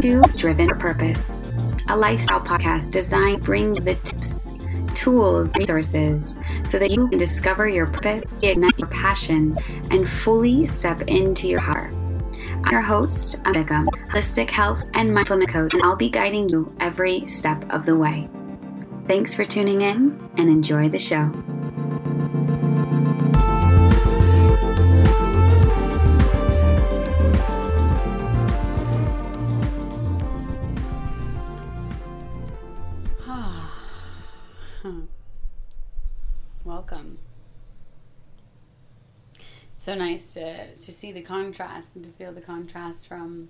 to Driven Purpose, a lifestyle podcast designed to bring the tips, tools, resources so that you can discover your purpose, ignite your passion, and fully step into your power. I'm your host, Beckham, holistic health and mindfulness coach, and I'll be guiding you every step of the way. Thanks for tuning in and enjoy the show. So nice to, to see the contrast and to feel the contrast from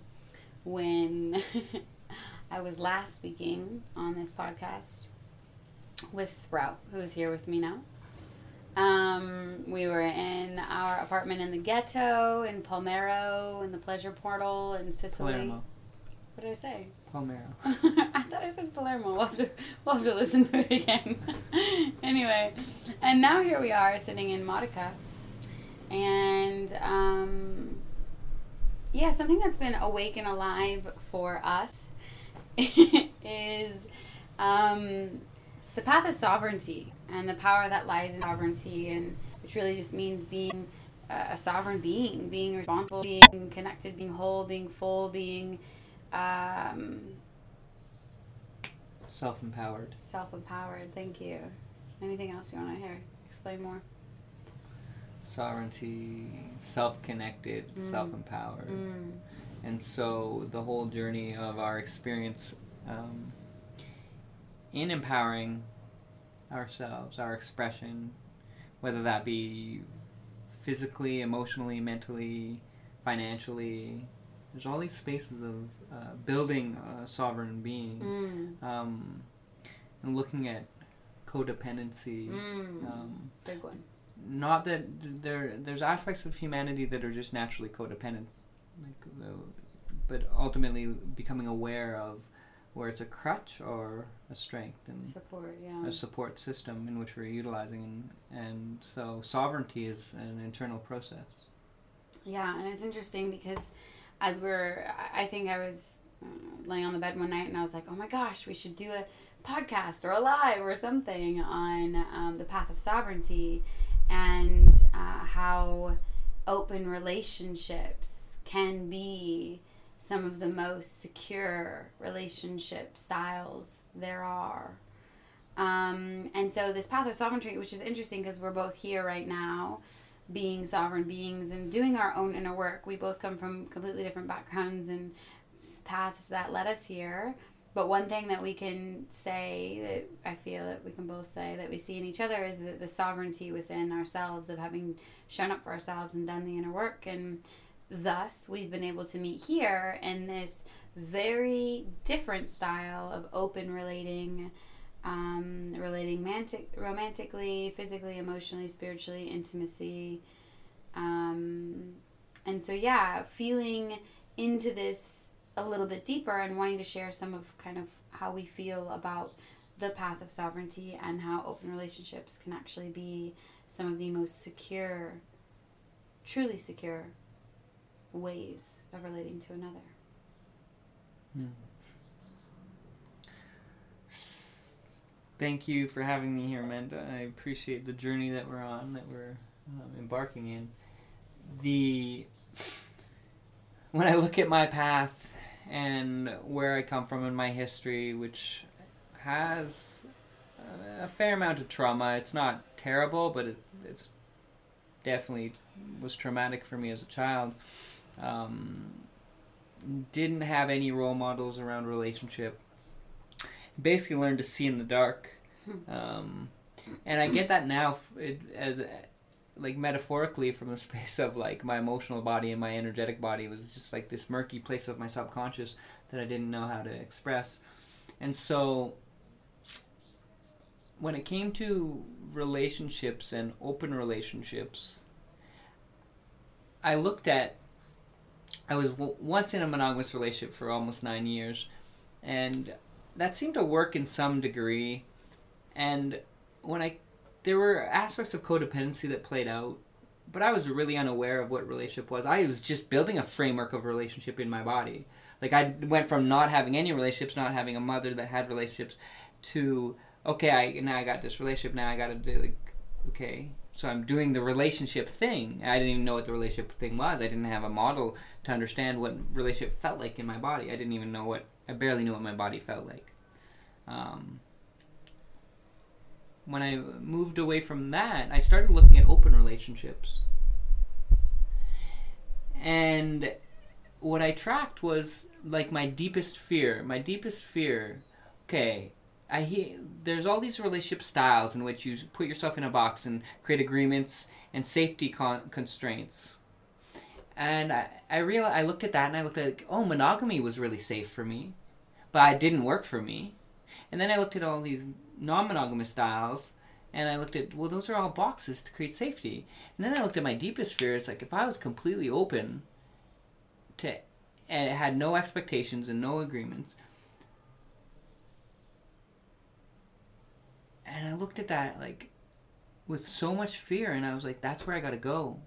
when I was last speaking on this podcast with Sprout, who is here with me now. Um, we were in our apartment in the ghetto in Palmero in the Pleasure Portal in Sicily. Palermo. What did I say? Palmero. I thought I said Palermo. We'll have to, we'll have to listen to it again. anyway, and now here we are sitting in Modica. And um, yeah, something that's been awake and alive for us is um, the path of sovereignty and the power that lies in sovereignty, and which really just means being a sovereign being, being responsible, being connected, being whole, being full, being um, Self empowered. self-empowered. Thank you. Anything else you want to hear? Explain more. Sovereignty, self connected, Mm. self empowered. Mm. And so the whole journey of our experience um, in empowering ourselves, our expression, whether that be physically, emotionally, mentally, financially, there's all these spaces of uh, building a sovereign being Mm. um, and looking at codependency. Mm. Um, Big one. Not that there there's aspects of humanity that are just naturally codependent like uh, but ultimately becoming aware of where it's a crutch or a strength and Support. Yeah. a support system in which we're utilizing and, and so sovereignty is an internal process Yeah, and it's interesting because as we're, I- think I was uh, laying on the bed one night and I was like, oh my gosh, we should do a podcast or a live or something on um, the path of sovereignty and uh, how open relationships can be some of the most secure relationship styles there are. Um, and so this path of sovereignty, which is interesting because we're both here right now, being sovereign beings and doing our own inner work. We both come from completely different backgrounds and paths that led us here. But one thing that we can say that I feel that we can both say that we see in each other is that the sovereignty within ourselves of having shown up for ourselves and done the inner work. And thus, we've been able to meet here in this very different style of open relating um, relating mantic- romantically, physically, emotionally, spiritually, intimacy. Um, and so, yeah, feeling into this a little bit deeper and wanting to share some of kind of how we feel about the path of sovereignty and how open relationships can actually be some of the most secure, truly secure ways of relating to another. thank you for having me here amanda. I appreciate the journey that we're on that we're um, embarking in. The when i look at my path and where i come from in my history which has a fair amount of trauma. It's not terrible but it, it's definitely was traumatic for me as a child. Um, didn't have any role models around relationship. Basically learned to see in the dark. Um, and i get that now it, as like metaphorically from a space of like my emotional body and my energetic body was just like this murky place of my subconscious that i didn't know how to express and so when it came to relationships and open relationships i looked at I was w- once in a monogamous relationship for almost nine years, and that seemed to work in some degree. And when I, there were aspects of codependency that played out, but I was really unaware of what relationship was. I was just building a framework of relationship in my body. Like I went from not having any relationships, not having a mother that had relationships, to okay, I now I got this relationship. Now I got to do like okay. So I'm doing the relationship thing. I didn't even know what the relationship thing was. I didn't have a model to understand what relationship felt like in my body. I didn't even know what I barely knew what my body felt like. Um, when I moved away from that, I started looking at open relationships. And what I tracked was like my deepest fear. My deepest fear, okay, I hear there's all these relationship styles in which you put yourself in a box and create agreements and safety con- constraints. And I, I realized I looked at that and I looked at like, oh monogamy was really safe for me, but it didn't work for me. And then I looked at all these non-monogamous styles and I looked at well those are all boxes to create safety. And then I looked at my deepest fear. It's like if I was completely open to and it had no expectations and no agreements. And I looked at that like with so much fear and I was like that's where I got to go.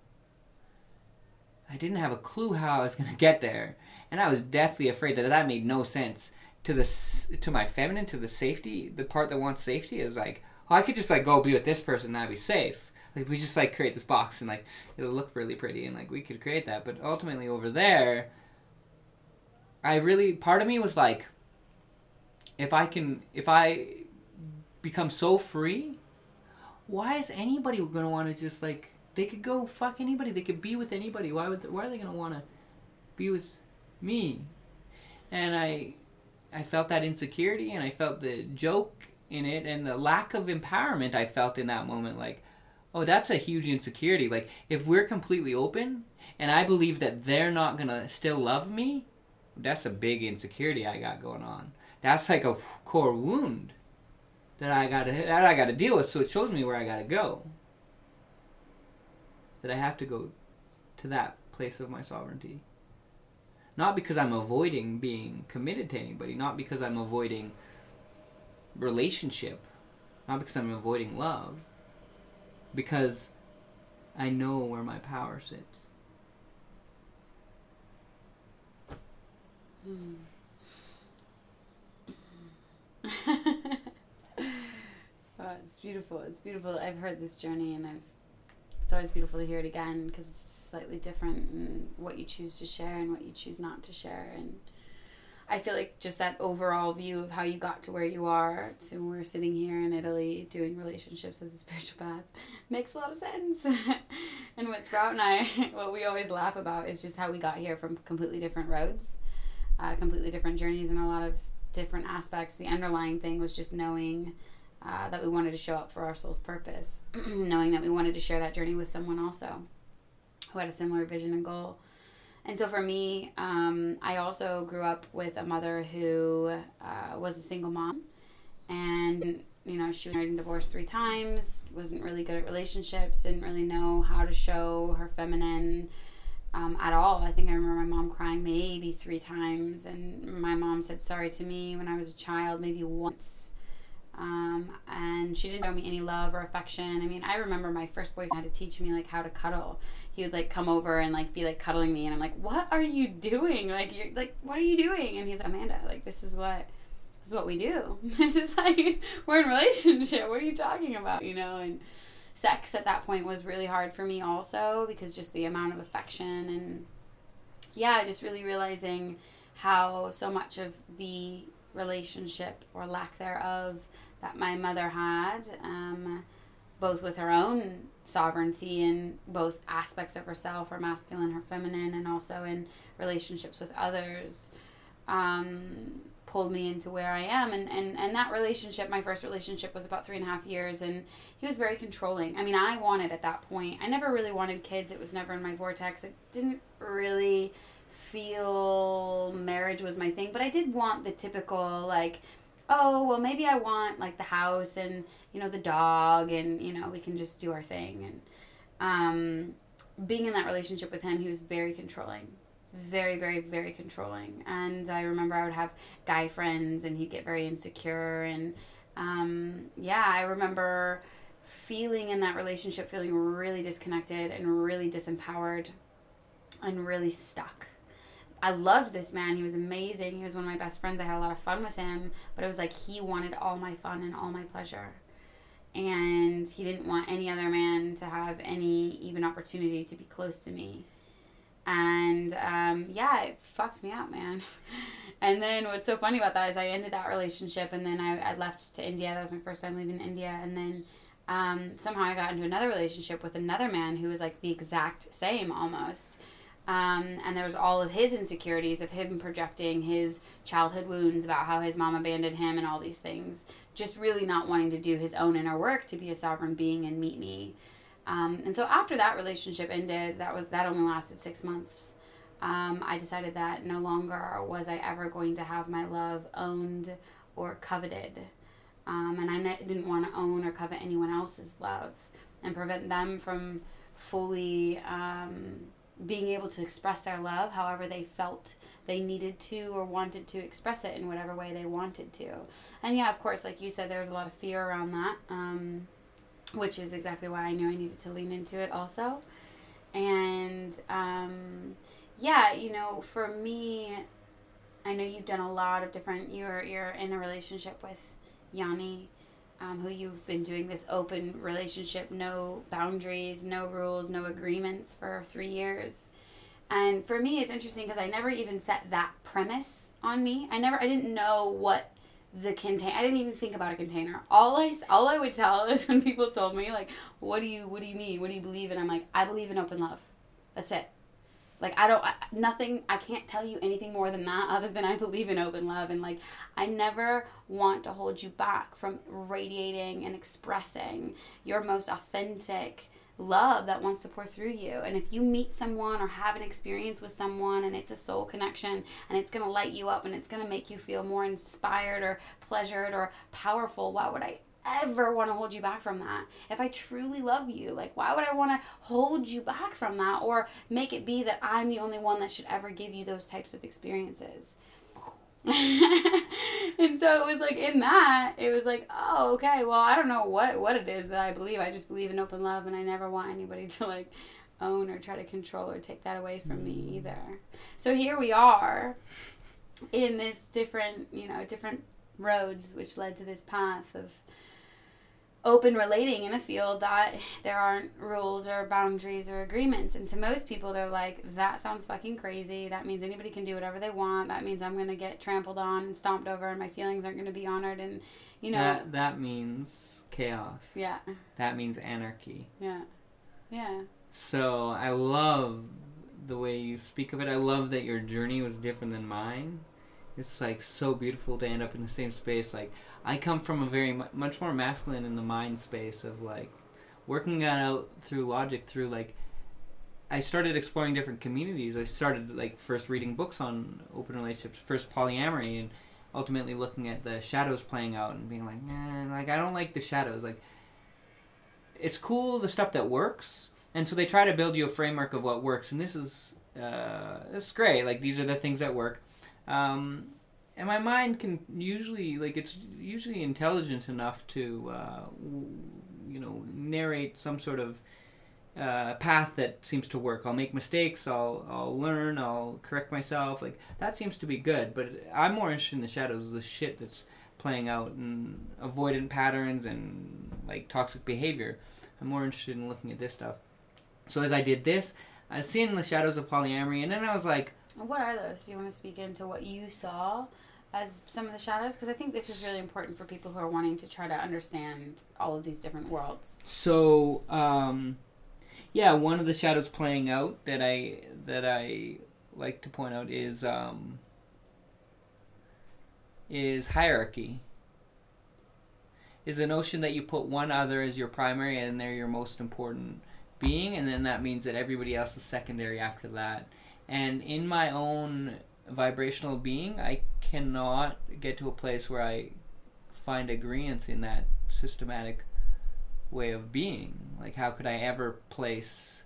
I didn't have a clue how I was to get there and I was deathly afraid that that made no sense to the to my feminine to the safety the part that wants safety is like oh I could just like go be with this person and I'd be safe. Like we just like create this box and like it'll look really pretty and like we could create that. But ultimately over there I really part of me was like if I can if I become so free why is anybody going to want to just like they could go fuck anybody. They could be with anybody. Why would they, why are they going to want to be with me? And I I felt that insecurity and I felt the joke in it and the lack of empowerment I felt in that moment like oh that's a huge insecurity. Like if we're completely open and I believe that they're not to still love me that's a big insecurity I got going on. That's like a core wound that I got to that I got to deal with. So it shows me where I got to go. That I have to go to that place of my sovereignty not because I'm avoiding being committed to anybody, not because I'm avoiding relationship, not because I'm avoiding love, because I know where my power sits. Hmm. oh, it's beautiful. It's beautiful. I've heard this journey, and I've. It's always beautiful to hear it again because it's slightly different in what you choose to share and what you choose not to share. And I feel like just that overall view of how you got to where you are to we're sitting here in Italy doing relationships as a spiritual path makes a lot of sense. and what Sprout and I, what we always laugh about is just how we got here from completely different roads, uh, completely different journeys, and a lot of different aspects. The underlying thing was just knowing uh, that we wanted to show up for our soul's purpose, knowing that we wanted to share that journey with someone also who had a similar vision and goal. And so for me, um, I also grew up with a mother who uh, was a single mom. And, you know, she was married and divorced three times, wasn't really good at relationships, didn't really know how to show her feminine um, at all. I think I remember my mom crying maybe three times. And my mom said sorry to me when I was a child, maybe once um, and she didn't show me any love or affection. I mean, I remember my first boyfriend had to teach me like how to cuddle. He would like come over and like be like cuddling me, and I'm like, "What are you doing? Like, you're like, what are you doing?" And he's like, Amanda, like, this is what this is what we do. this is like we're in relationship. What are you talking about? You know, and sex at that point was really hard for me also because just the amount of affection and yeah, just really realizing how so much of the relationship or lack thereof that my mother had, um, both with her own sovereignty in both aspects of herself, her masculine, her feminine, and also in relationships with others, um, pulled me into where I am. And, and, and that relationship, my first relationship, was about three and a half years, and he was very controlling. I mean, I wanted at that point, I never really wanted kids, it was never in my vortex. It didn't really feel marriage was my thing, but I did want the typical, like, oh well maybe i want like the house and you know the dog and you know we can just do our thing. And um, being in that relationship with him he was very controlling. Very very very controlling. And i remember i would have guy friends and he'd get very insecure. And um, yeah i remember feeling in that relationship, feeling really disconnected and really disempowered and really stuck. I loved this man. He was amazing. He was one of my best friends. I had a lot of fun with him, but it was like he wanted all my fun and all my pleasure. And he didn't want any other man to have any even opportunity to be close to me. And um, yeah, it fucked me up, man. and then what's so funny about that is I ended that relationship and then I, I left to India. That was my first time leaving India. And then um, somehow I got into another relationship with another man who was like the exact same almost. Um, and there was all of his insecurities of him projecting his childhood wounds about how his mom abandoned him and all these things. Just really not wanting to do his own inner work to be a sovereign being and meet me. Um, and so after that relationship ended, that was that only lasted six months. Um, I decided that no longer was I ever going to have my love owned or coveted. Um, and I ne- didn't want to own or covet anyone else's love and prevent them from fully um, being able to express their love however they felt they needed to or wanted to express it in whatever way they wanted to. And yeah, of course, like you said, there was a lot of fear around that, um, which is exactly why I knew I needed to lean into it also. And um, yeah, you know, for me, I know you've done a lot of different. You're you're in a relationship with Yanni, um, who you've been doing this open relationship, no boundaries, no rules, no agreements for three years. And for me, it's interesting because I never even set that premise on me. I never, I didn't know what the contain. I didn't even think about a container. All I, all I would tell is when people told me like, "What do you, what do you mean? What do you believe in?" I'm like, "I believe in open love." That's it. Like I don't I, nothing I can't tell you anything more than that other than I believe in open love and like I never want to hold you back from radiating and expressing your most authentic love that wants to pour through you. And if you meet someone or have an experience with someone and it's a soul connection and it's going to light you up and it's going to make you feel more inspired or pleasured or powerful, why would I ever want to hold you back from that. If I truly love you, like why would I want to hold you back from that or make it be that I'm the only one that should ever give you those types of experiences? and so it was like in that it was like oh okay well i don't know what what it is that i believe i just believe in open love and i never want anybody to like own or try to control or take that away from me Mm. either so here we are in this different you know different roads which led to this path of open relating in a field that there aren't rules or boundaries or agreements. And to most people, they're like, that sounds fucking crazy. That means anybody can do whatever they want. That means I'm going to get trampled on and stomped over and my feelings aren't going to be honored. And, you know, that that means chaos. yeah, That means anarchy. yeah, yeah. So I love the way you speak of it. I love that your journey was different than mine. It's like so beautiful to end up in the same space. Like I come from a very mu- much more masculine in the mind space of like working out through logic through like I started exploring different communities. I started like first reading books on open relationships, first polyamory, and ultimately looking at the shadows playing out and being like, nah, like I don't like the shadows. Like it's cool the stuff that works, and so they try to build you a framework of what works, and this is uh, it's great. Like these are the things that work. Um, and my mind can usually like it's usually intelligent enough to uh, you know narrate some sort of uh, path that seems to work. I'll make mistakes. I'll I'll learn. I'll correct myself. Like that seems to be good. But I'm more interested in the shadows, the shit that's playing out, and avoidant patterns and like toxic behavior. I'm more interested in looking at this stuff. So as I did this, I was seeing the shadows of polyamory, and then I was like. What are those? Do you want to speak into what you saw as some of the shadows? Because I think this is really important for people who are wanting to try to understand all of these different worlds. So, um, yeah, one of the shadows playing out that I that I like to point out is um, is hierarchy. Is a notion that you put one other as your primary and they're your most important being, and then that means that everybody else is secondary after that. And in my own vibrational being, I cannot get to a place where I find agreement in that systematic way of being. Like, how could I ever place.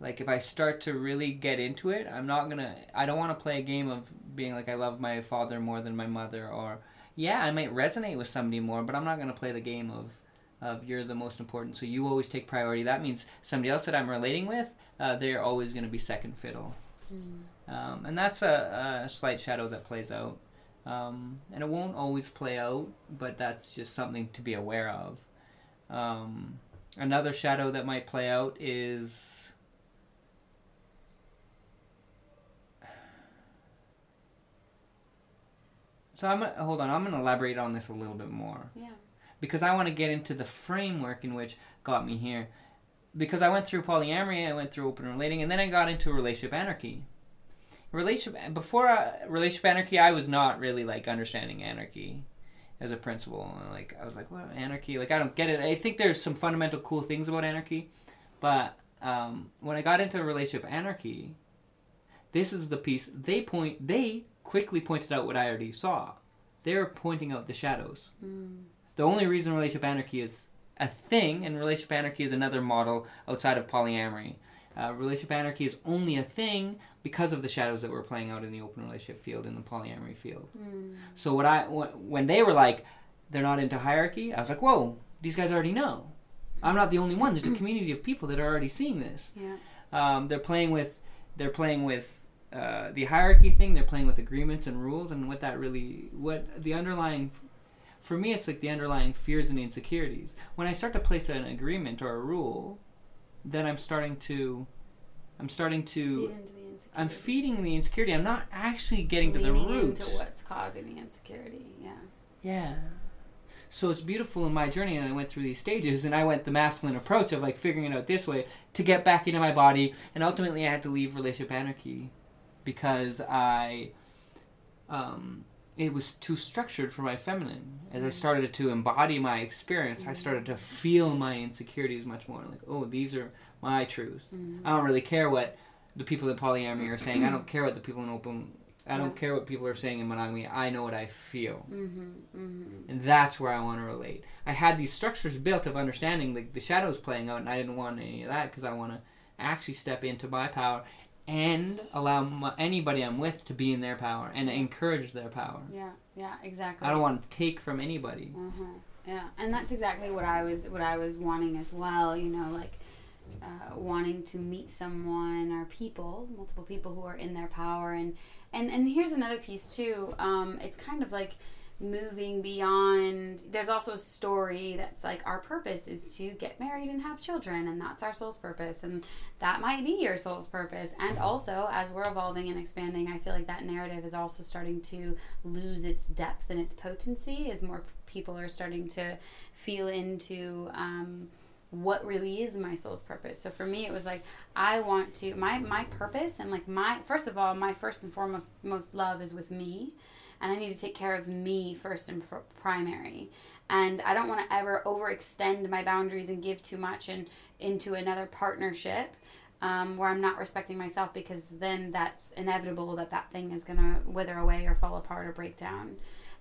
Like, if I start to really get into it, I'm not gonna. I don't want to play a game of being like, I love my father more than my mother, or. Yeah, I might resonate with somebody more, but I'm not gonna play the game of of you're the most important, so you always take priority. That means somebody else that I'm relating with, uh, they're always going to be second fiddle. Mm. Um, and that's a, a slight shadow that plays out. Um, and it won't always play out, but that's just something to be aware of. Um, another shadow that might play out is so I'm gonna, hold on. I'm going to elaborate on this a little bit more Yeah. Because I want to get into the framework in which got me here. Because I went through polyamory, I went through open relating, and then I got into relationship anarchy. Relationship before uh, relationship anarchy, I was not really like understanding anarchy as a principle. Like I was like, what anarchy? Like I don't get it. I think there's some fundamental cool things about anarchy, but um, when I got into relationship anarchy, this is the piece they point. They quickly pointed out what I already saw. They're pointing out the shadows. Mm. The only reason relationship anarchy is a thing, and relationship anarchy is another model outside of polyamory. Uh, relationship anarchy is only a thing because of the shadows that were playing out in the open relationship field, in the polyamory field. Mm. So what I when they were like, they're not into hierarchy, I was like, whoa, these guys already know. I'm not the only one. There's a community of people that are already seeing this. Yeah. Um, they're playing with, they're playing with uh, the hierarchy thing. They're playing with agreements and rules, and what that really, what the underlying, for me, it's like the underlying fears and insecurities. When I start to place an agreement or a rule, then I'm starting to, I'm starting to, Feed into the insecurity. I'm feeding the insecurity. I'm not actually getting to the Leaning root. into what's causing the insecurity. Yeah. Yeah. So it's beautiful in my journey, and I went through these stages, and I went the masculine approach of like figuring it out this way to get back into my body, and ultimately I had to leave relationship anarchy because I, um, it was too structured for my feminine. As I started to embody my experience, I started to feel my insecurities much more. Like, oh, these are my truths. Mm. I don't really care what the people in polyamory are saying. I don't care what the people in open. I don't Yeah. care what people are saying in monogamy. I know what I feel. Mhm. Mhm. And that's where I want to relate. I had these structures built of understanding the, the shadows playing out, and I didn't want any of that because I want to actually step into my power and allow my, anybody I'm with to be in their power and encourage their power. Yeah. Yeah. Exactly. I don't want to take from anybody. Mhm. Yeah, and that's exactly what I was what I was wanting as well. You know, like uh, wanting to meet someone or people, multiple people who are in their power, and and and here's another piece too. Um, it's kind of like moving beyond. There's also a story that's like our purpose is to get married and have children, and that's our soul's purpose, and that might be your soul's purpose. And also, as we're evolving and expanding, I feel like that narrative is also starting to lose its depth and its potency as more people are starting to feel into um, what really is my soul's purpose. So for me, it was like I want to my my purpose and like my first of all, my first and foremost most love is with me, and I need to take care of me first and pr- primary. And I don't want to ever overextend my boundaries and give too much and into another partnership um, where I'm not respecting myself because then that's inevitable that that thing is gonna wither away or fall apart or break down.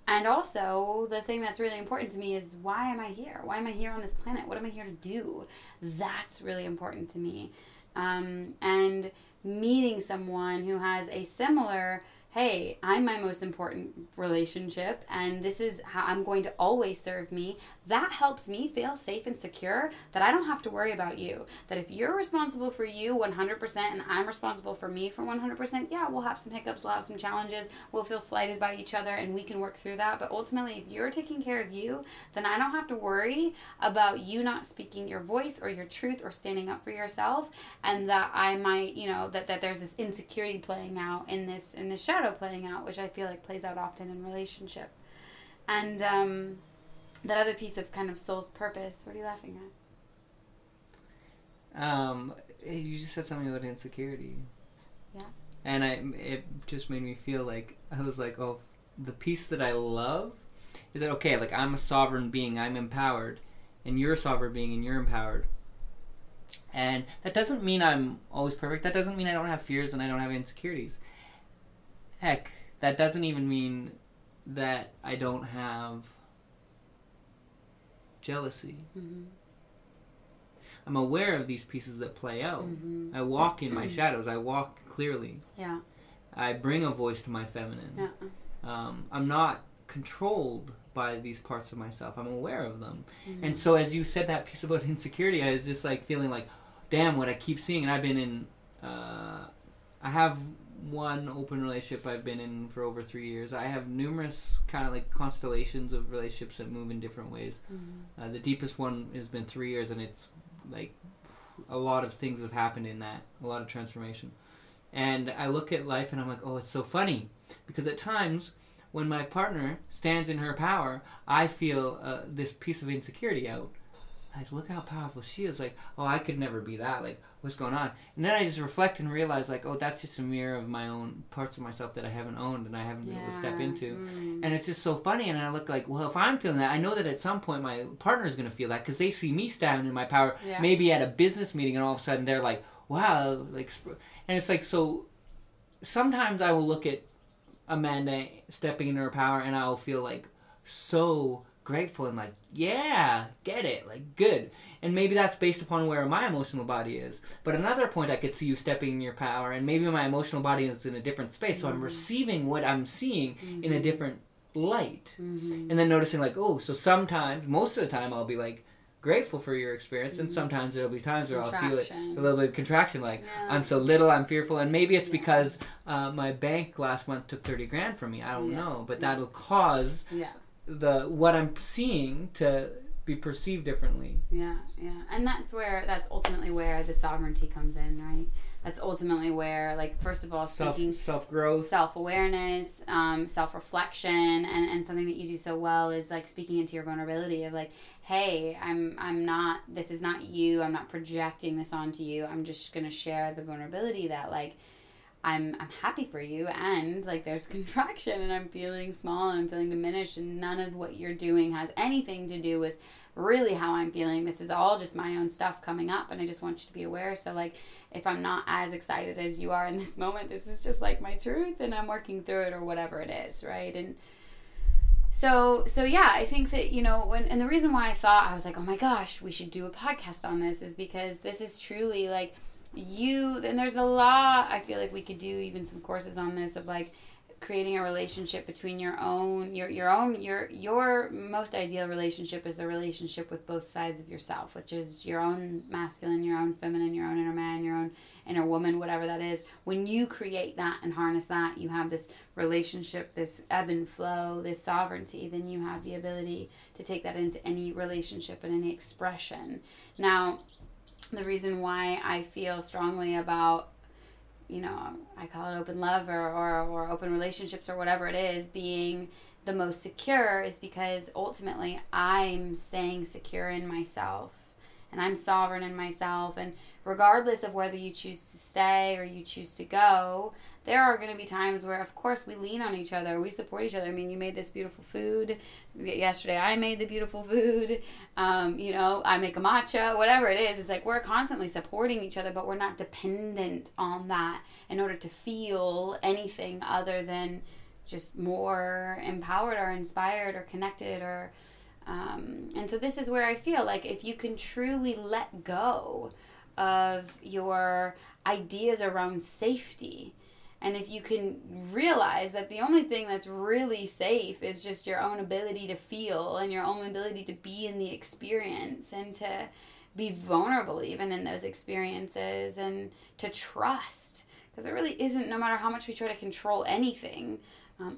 And also, the thing that's really important to me is why am I here? Why am I here on this planet? What am I here to do? That's really important to me. Um, and meeting someone who has a similar, hey, I'm my most important relationship, and this is how I'm going to always serve me, that helps me feel safe and secure that I don't have to worry about you. That if you're responsible for you 100% and I'm responsible for me for 100%, yeah, we'll have some hiccups, we'll have some challenges, we'll feel slighted by each other, and we can work through that. But ultimately, if you're taking care of you, then I don't have to worry about you not speaking your voice or your truth or standing up for yourself, and that I might, you know, that, that there's this insecurity playing out in this in this shadow playing out, which I feel like plays out often in relationship. And um, that other piece of kind of soul's purpose. What are you laughing at? Um, eh, you just said something about insecurity. Yeah. And I, it just made me feel like I was like, oh, the piece that I love is that okay? Like I'm a sovereign being, I'm empowered, and you're a sovereign being, and you're empowered. And that doesn't mean I'm always perfect. That doesn't mean I don't have fears and I don't have insecurities. Heck, that doesn't even mean that I don't have jealousy. Mm-hmm. I'm aware of these pieces that play out. Mm-hmm. I walk in my shadows. I walk clearly. Yeah. I bring a voice to my feminine. Yeah. Um, I'm not controlled by these parts of myself. I'm aware of them. Mm-hmm. And so as you said that piece about insecurity, I was just like feeling like, damn, what I keep seeing. And I've been in, uh, I have one open relationship I've been in for over three years. I have numerous kind of like constellations of relationships that move in different ways. Mm-hmm. Uh, the deepest one has been three years, and it's like a lot of things have happened in that, a lot of transformation. And I look at life and I'm like, oh, it's so funny. Because at times, when my partner stands in her power, I feel uh, this piece of insecurity out. Like, look how powerful she is. Like, oh, I could never be that. Like, what's going on? And then I just reflect and realize, like, oh, that's just a mirror of my own parts of myself that I haven't owned and I haven't been able to step into. Mm. And it's just so funny. And I look like, well, if I'm feeling that, I know that at some point my partner is going to feel that because they see me standing in my power, Yeah. maybe at a business meeting, and all of a sudden they're like, wow, like, and it's like so. Sometimes I will look at Amanda stepping into her power, and I'll feel like so grateful and like, yeah, get it, like good. And maybe that's based upon where my emotional body is. But another point, I could see you stepping in your power, and maybe my emotional body is in a different space, so I'm Mhm. receiving what I'm seeing in a Mhm. different light Mhm. and then noticing like oh so sometimes most of the time i'll be like grateful for your experience and Mhm. sometimes there'll be times where i'll feel it a little bit of contraction like Yeah. i'm so little i'm fearful and maybe it's Yeah. because uh, my bank last month took 30 grand from me i don't Yeah. know but Yeah. that'll cause yeah. The what i'm seeing to be perceived differently Yeah, yeah. And that's where that's ultimately where the sovereignty comes in, right? That's ultimately where like first of all speaking self growth self awareness, um, self reflection, and, and something that you do so well is like speaking into your vulnerability of like, hey, I'm I'm not this is not you. I'm not projecting this onto you. I'm just gonna share the vulnerability that like I'm I'm happy for you and like there's contraction and I'm feeling small and I'm feeling diminished and none of what you're doing has anything to do with really how I'm feeling. This is all just my own stuff coming up and I just want you to be aware. So like if I'm not as excited as you are in this moment, this is just like my truth and I'm working through it or whatever it is, right? And so so yeah, I think that, you know, when and the reason why I thought I was like, "Oh my gosh, we should do a podcast on this" is because this is truly like you and there's a lot I feel like we could do even some courses on this of like creating a relationship between your own your your own your your most ideal relationship is the relationship with both sides of yourself which is your own masculine your own feminine your own inner man your own inner woman whatever that is. When you create that and harness that you have this relationship this ebb and flow this sovereignty then you have the ability to take that into any relationship and any expression. Now the reason why I feel strongly about you know I call it open love or, or, or open relationships or whatever it is being the most secure is because ultimately I'm staying secure in myself and I'm sovereign in myself. And regardless of whether you choose to stay or you choose to go there are going to be times where of course we lean on each other we support each other. I mean you made this beautiful food. Yesterday i made the beautiful food. Um, you know i make a matcha whatever it is. It's like we're constantly supporting each other but we're not dependent on that in order to feel anything other than just more empowered or inspired or connected or um, and so this is where i feel like if you can truly let go of your ideas around safety and if you can realize that the only thing that's really safe is just your own ability to feel and your own ability to be in the experience and to be vulnerable even in those experiences and to trust. Because it really isn't, no matter how much we try to control anything, um,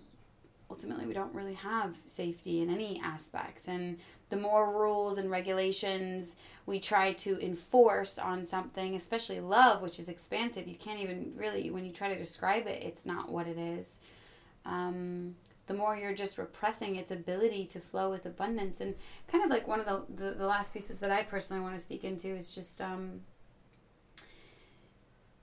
ultimately we don't really have safety in any aspects. And the more rules and regulations we try to enforce on something, especially love, which is expansive, you can't even really, when you try to describe it, it's not what it is. Um, the more you're just repressing its ability to flow with abundance. And kind of like one of the, the, the last pieces that I personally want to speak into is just, um,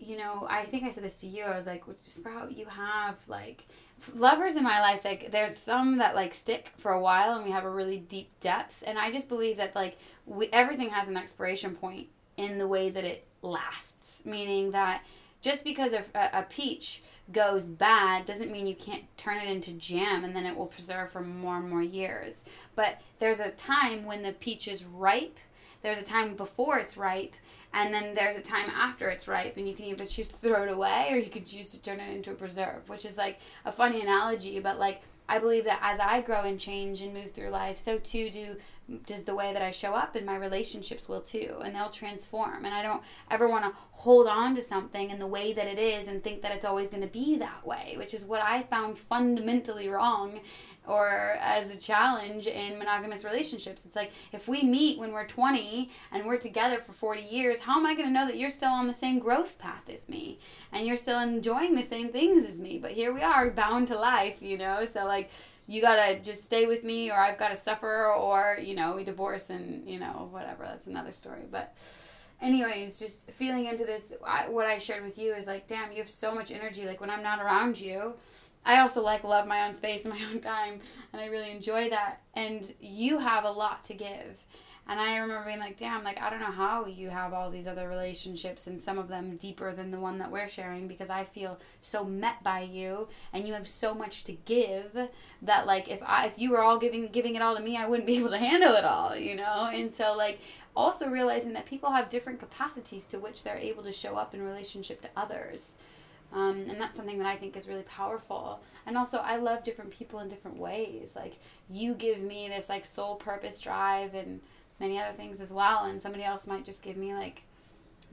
you know, I think I said this to you. I was like, Sprout, you have like lovers in my life. Like, there's some that like stick for a while, and we have a really deep depth. And I just believe that like we, everything has an expiration point in the way that it lasts. Meaning that just because a, a, a peach goes bad doesn't mean you can't turn it into jam and then it will preserve for more and more years. But there's a time when the peach is ripe. There's a time before it's ripe and then there's a time after it's ripe and you can either choose to throw it away or you could choose to turn it into a preserve which is like a funny analogy but like I believe that as I grow and change and move through life, so too do does the way that I show up in my relationships will too, and they'll transform. And I don't ever want to hold on to something in the way that it is and think that it's always going to be that way, which is what I found fundamentally wrong or as a challenge in monogamous relationships. It's like if we meet when we're 20 and we're together for 40 years, how am I going to know that you're still on the same growth path as me and you're still enjoying the same things as me? But here we are, bound to life, you know? So, like, you gotta just stay with me or I've gotta suffer or, you know, we divorce and, you know, whatever. That's another story. But, anyways, just feeling into this, I, what I shared with you is like, damn, you have so much energy. Like, when I'm not around you, I also like love my own space and my own time, and I really enjoy that. And you have a lot to give. And I remember being like, damn, like, I don't know how you have all these other relationships and some of them deeper than the one that we're sharing because I feel so met by you and you have so much to give that, like, if I, if you were all giving, giving it all to me, I wouldn't be able to handle it all, you know? And so, like, also realizing that people have different capacities to which they're able to show up in relationship to others. Um, and that's something that I think is really powerful. And also, I love different people in different ways. Like, you give me this, like, soul purpose drive and many other things as well. And somebody else might just give me, like,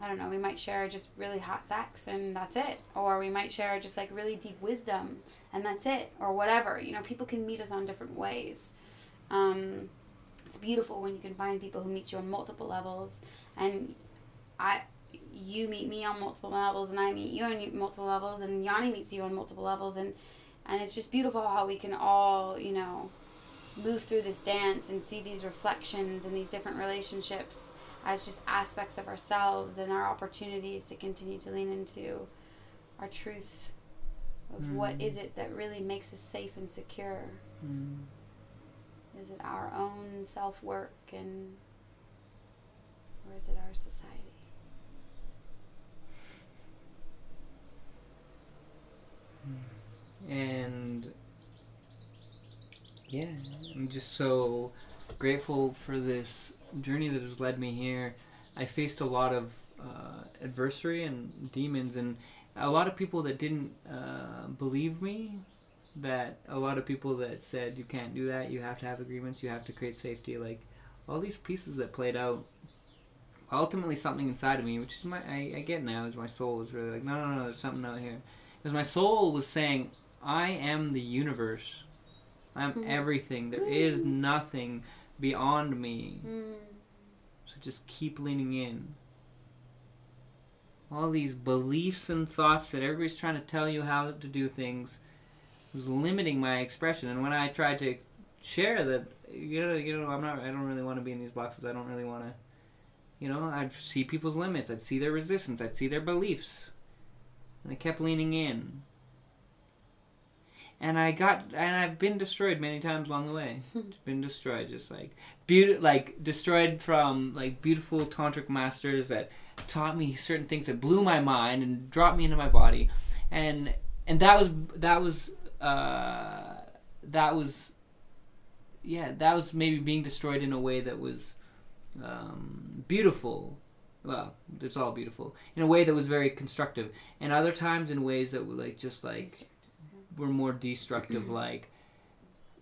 I don't know, we might share just really hot sex and that's it. Or we might share just, like, really deep wisdom and that's it. Or whatever. You know, people can meet us on different ways. Um, it's beautiful when you can find people who meet you on multiple levels. And I, you meet me on multiple levels and I meet you on multiple levels and Yanni meets you on multiple levels and and it's just beautiful how we can all, you know, move through this dance and see these reflections and these different relationships as just aspects of ourselves and our opportunities to continue to lean into our truth of mm. what is it that really makes us safe and secure. Mm. Is it our own self work and or is it our society? And yeah, I'm just so grateful for this journey that has led me here. I faced a lot of uh, adversary and demons, and a lot of people that didn't uh, believe me. That a lot of people that said you can't do that, you have to have agreements, you have to create safety. Like all these pieces that played out. Ultimately, something inside of me, which is my I, I get now, is my soul is really like no no no, there's something out here. Because my soul was saying I am the universe. I'm mm. everything. There mm. is nothing beyond me. Mm. So just keep leaning in. All these beliefs and thoughts that everybody's trying to tell you how to do things was limiting my expression. And when I tried to share that, you know, you know, I'm not, I don't really want to be in these boxes. I don't really want to, you know, I'd see people's limits. I'd see their resistance. I'd see their beliefs. And I kept leaning in and I got and I've been destroyed many times along the way. Been destroyed, just like beauty, like destroyed from like beautiful tantric masters that taught me certain things that blew my mind and dropped me into my body, and and that was that was uh, that was yeah that was maybe being destroyed in a way that was um, beautiful. Well, it's all beautiful in a way that was very constructive, and other times in ways that were like just like were more destructive like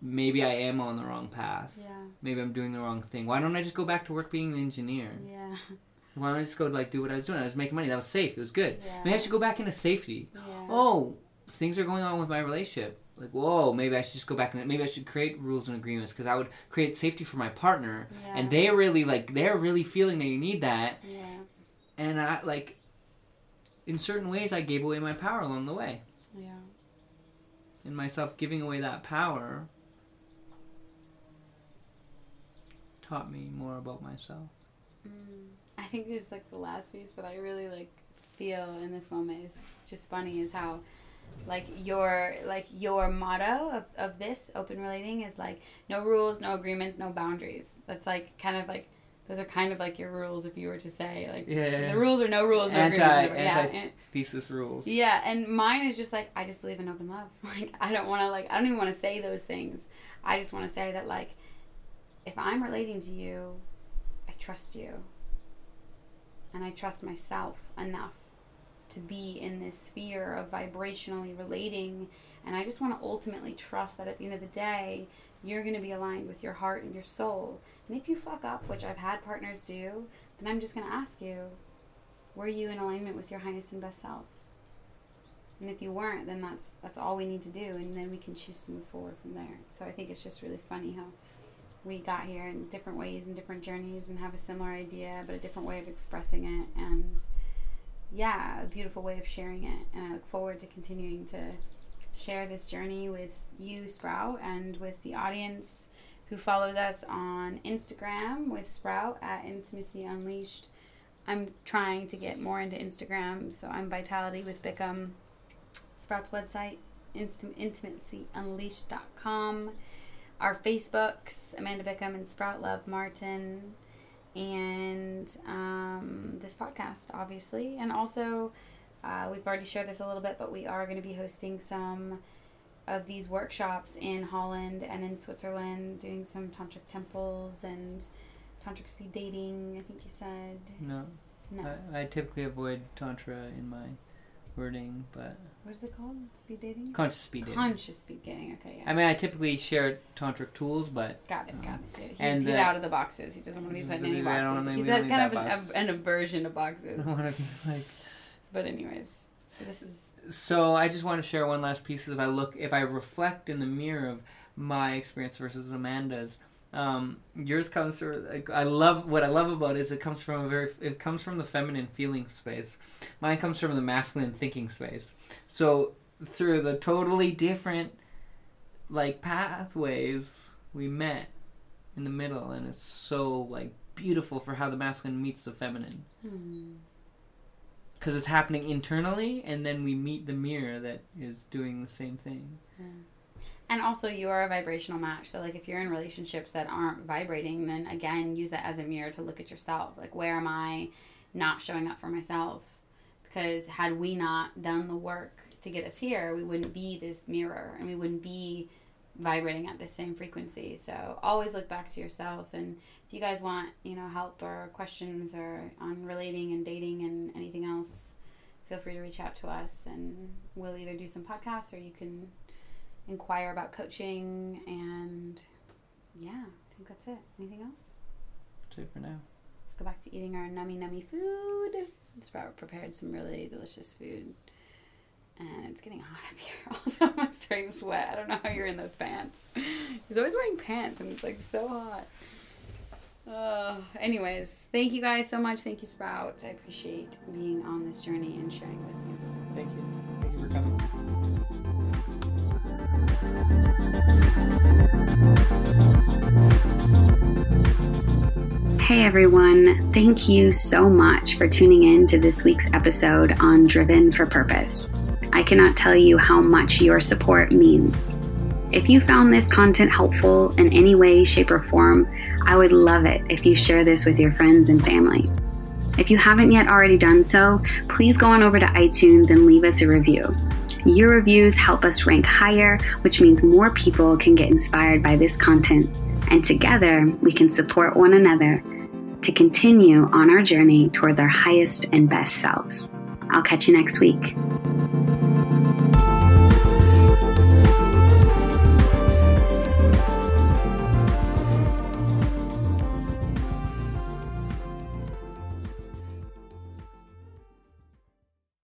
maybe I am on the wrong path. Yeah. Maybe I'm doing the wrong thing. Why don't I just go back to work being an engineer? Yeah. Why don't I just go like do what I was doing? I was making money. That was safe. It was good. Yeah. Maybe I should go back into safety. Yeah. Oh, things are going on with my relationship. Like, whoa, maybe I should just go back and maybe I should create rules and agreements because I would create safety for my partner, yeah. and they really like they're really feeling that you need that. Yeah. And I like, in certain ways, I gave away my power along the way. Yeah and myself giving away that power taught me more about myself. Mm. I think just like the last piece that I really like feel in this moment is just funny is how like your like your motto of, of this open relating is like no rules no agreements no boundaries. That's like kind of like those are kind of like your rules if you were to say like yeah, the rules are no rules no anti, agreements anti yeah thesis rules. Yeah and mine is just like i just believe in open love. Like i don't want to like i don't even want to say those things. I just want to say that like if i'm relating to you i trust you. And i trust myself enough to be in this sphere of vibrationally relating. And I just want to ultimately trust that at the end of the day, you're going to be aligned with your heart and your soul. And if you fuck up, which I've had partners do, then I'm just going to ask you, were you in alignment with your highest and best self? And if you weren't, then that's that's all we need to do, and then we can choose to move forward from there. So I think it's just really funny how we got here in different ways and different journeys, and have a similar idea, but a different way of expressing it, and yeah, a beautiful way of sharing it. And I look forward to continuing to share this journey with you, Sprout, and with the audience who follows us on Instagram with Sprout at Intimacy Unleashed. I'm trying to get more into Instagram, so I'm Vitality with Bickham. Sprout's website, intimacyunleashed.com. Our Facebooks, Amanda Bickham and Sprout Love Martin. And um, this podcast, obviously. And also, uh, we've already shared this a little bit, but we are going to be hosting some of these workshops in Holland and in Switzerland, doing some tantric temples and tantric speed dating. I think you said No, no. I, I typically avoid tantra in my wording, but what is it called? Speed dating. conscious speed dating. Conscious speed dating. Okay, yeah. I mean, I typically share tantric tools, but got it. Got um, it. He's, and he's the- out of the boxes. He doesn't want to be put in any boxes. He's be a, in kind of an, a, an aversion to boxes. I don't want to be like. But anyways, so this is So I just want to share one last piece. If I look, if I reflect in the mirror of my experience versus Amanda's, um, yours comes from. Like, I love what I love about it is it comes from a very. It comes from the feminine feeling space. Mine comes from the masculine thinking space. So through the totally different, like pathways, we met in the middle, and it's so like beautiful for how the masculine meets the feminine hmm, because it's happening internally and then we meet the mirror that is doing the same thing and also you are a vibrational match. So like if you're in relationships that aren't vibrating, then again use that as a mirror to look at yourself. Like where am I not showing up for myself? Because had we not done the work to get us here, we wouldn't be this mirror and we wouldn't be vibrating at the same frequency. So always look back to yourself and if you guys want, you know, help or questions or on relating and dating and anything else, feel free to reach out to us and we'll either do some podcasts or you can inquire about coaching and yeah, I think that's it. Anything else? that's it for now Let's go back to eating our nummy nummy food. Sprout prepared some really delicious food. And it's getting hot up here. Also, I'm starting to sweat. I don't know how you're in those pants. He's always wearing pants, and it's like so hot. Uh, anyways, thank you guys so much. Thank you, Sprout. I appreciate being on this journey and sharing with you. thank you thank you for coming Hey everyone, thank you so much for tuning in to this week's episode on Driven for Purpose. I cannot tell you how much your support means. If you found this content helpful in any way, shape, or form, I would love it if you share this with your friends and family. If you haven't yet already done so, please go on over to iTunes and leave us a review. Your reviews help us rank higher, which means more people can get inspired by this content, and together we can support one another to continue on our journey towards our highest and best selves. I'll catch you next week.